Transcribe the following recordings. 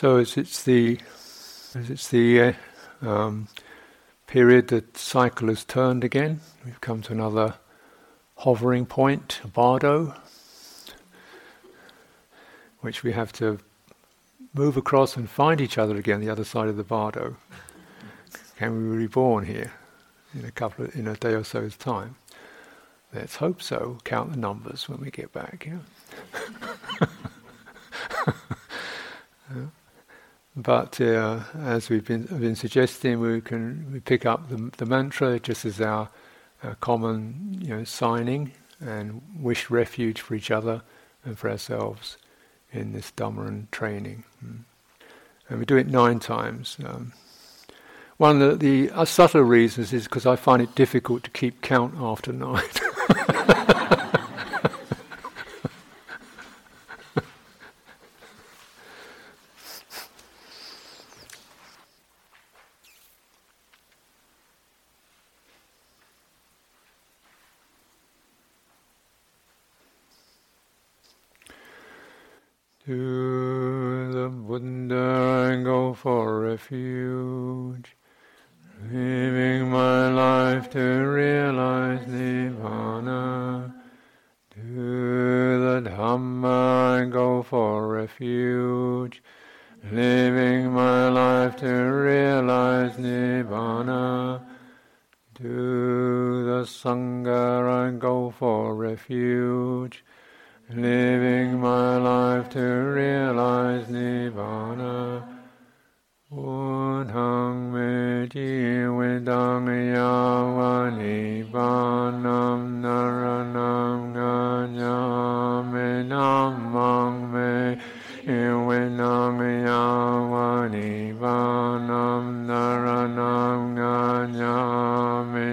So as it's the as it's the uh, um, period that cycle has turned again, we've come to another hovering point, bardo, which we have to move across and find each other again the other side of the bardo. Can we be reborn here in a couple of, in a day or so's time? Let's hope so. Count the numbers when we get back. Yeah. But uh, as we've been, been, suggesting, we can we pick up the, the mantra just as our, our, common you know, signing and wish refuge for each other and for ourselves in this Dhamma training. Mm. And we do it nine times. Um, one of the, the subtle reasons is because I find it difficult to keep count after nine. To the Buddha I go for refuge, leaving my life to realize Nibbana. To the Dhamma I go for refuge, leaving my life to realize Nibbana. To the Sangha I go for refuge, living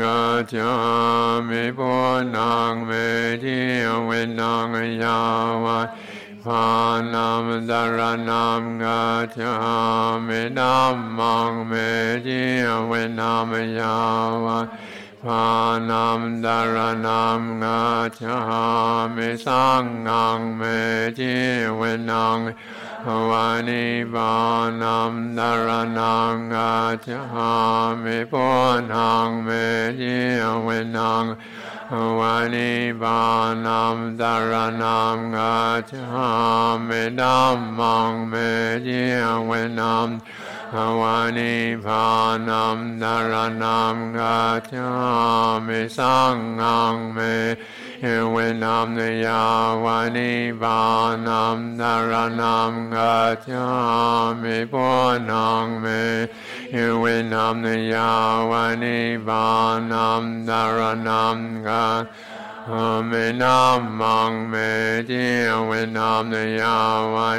gacchami อามิปุถังเมจิเวนัมเนยาวา นิบานัมดารนัมจามิดัมมังเมจิเวนัม ยาวาภานัมดารนัมกาจามิสังฆังเมจิเวนัมยาวา Saranam gacchami punang me jivinang yawa Panam dharanam gacchami dhammang me jivinam yawa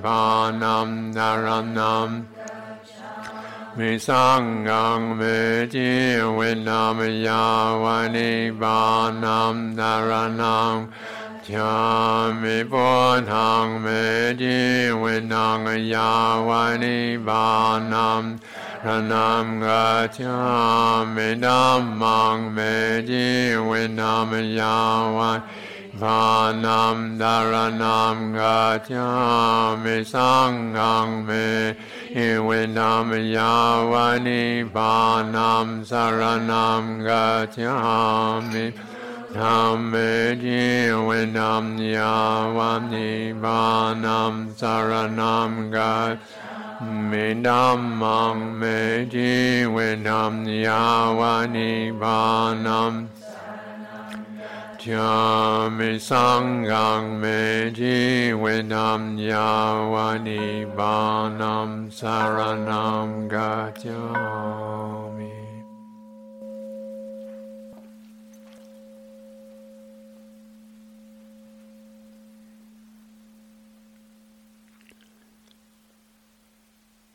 Panam dharanam gacchami sanghang me jivinang yawa Vani Vanam Dharanang Gacchami Punang Me Jivinang Vani Vanam Dharanam Gacchami Dhammang Me Jivinam Vani Vanam Dharanam Gacchami Sanghang Me Vinam Yavani Vanam Naranam Gacchami Punang Me Vinam Yavani Vanam Naranam Gacchami Namang Me Vinam Yavani Vanam Naranam มิ สังกังเมจิวินามยาวานิบานัมดารนังชามิปุถังเมจิวินังยาวานิบานัมรนัมกัจฉามิดัมมังเมจิวินามยาวานิ Vanam dharanam gacchami sangham me ivinam yavani vanam saranam gacchami dhamme jivinam yavani vanam saranam gacchami มิดัมมังเมจีเวนัมยาวานิบานัม Satya sangang me yavani banam saranam gatyam.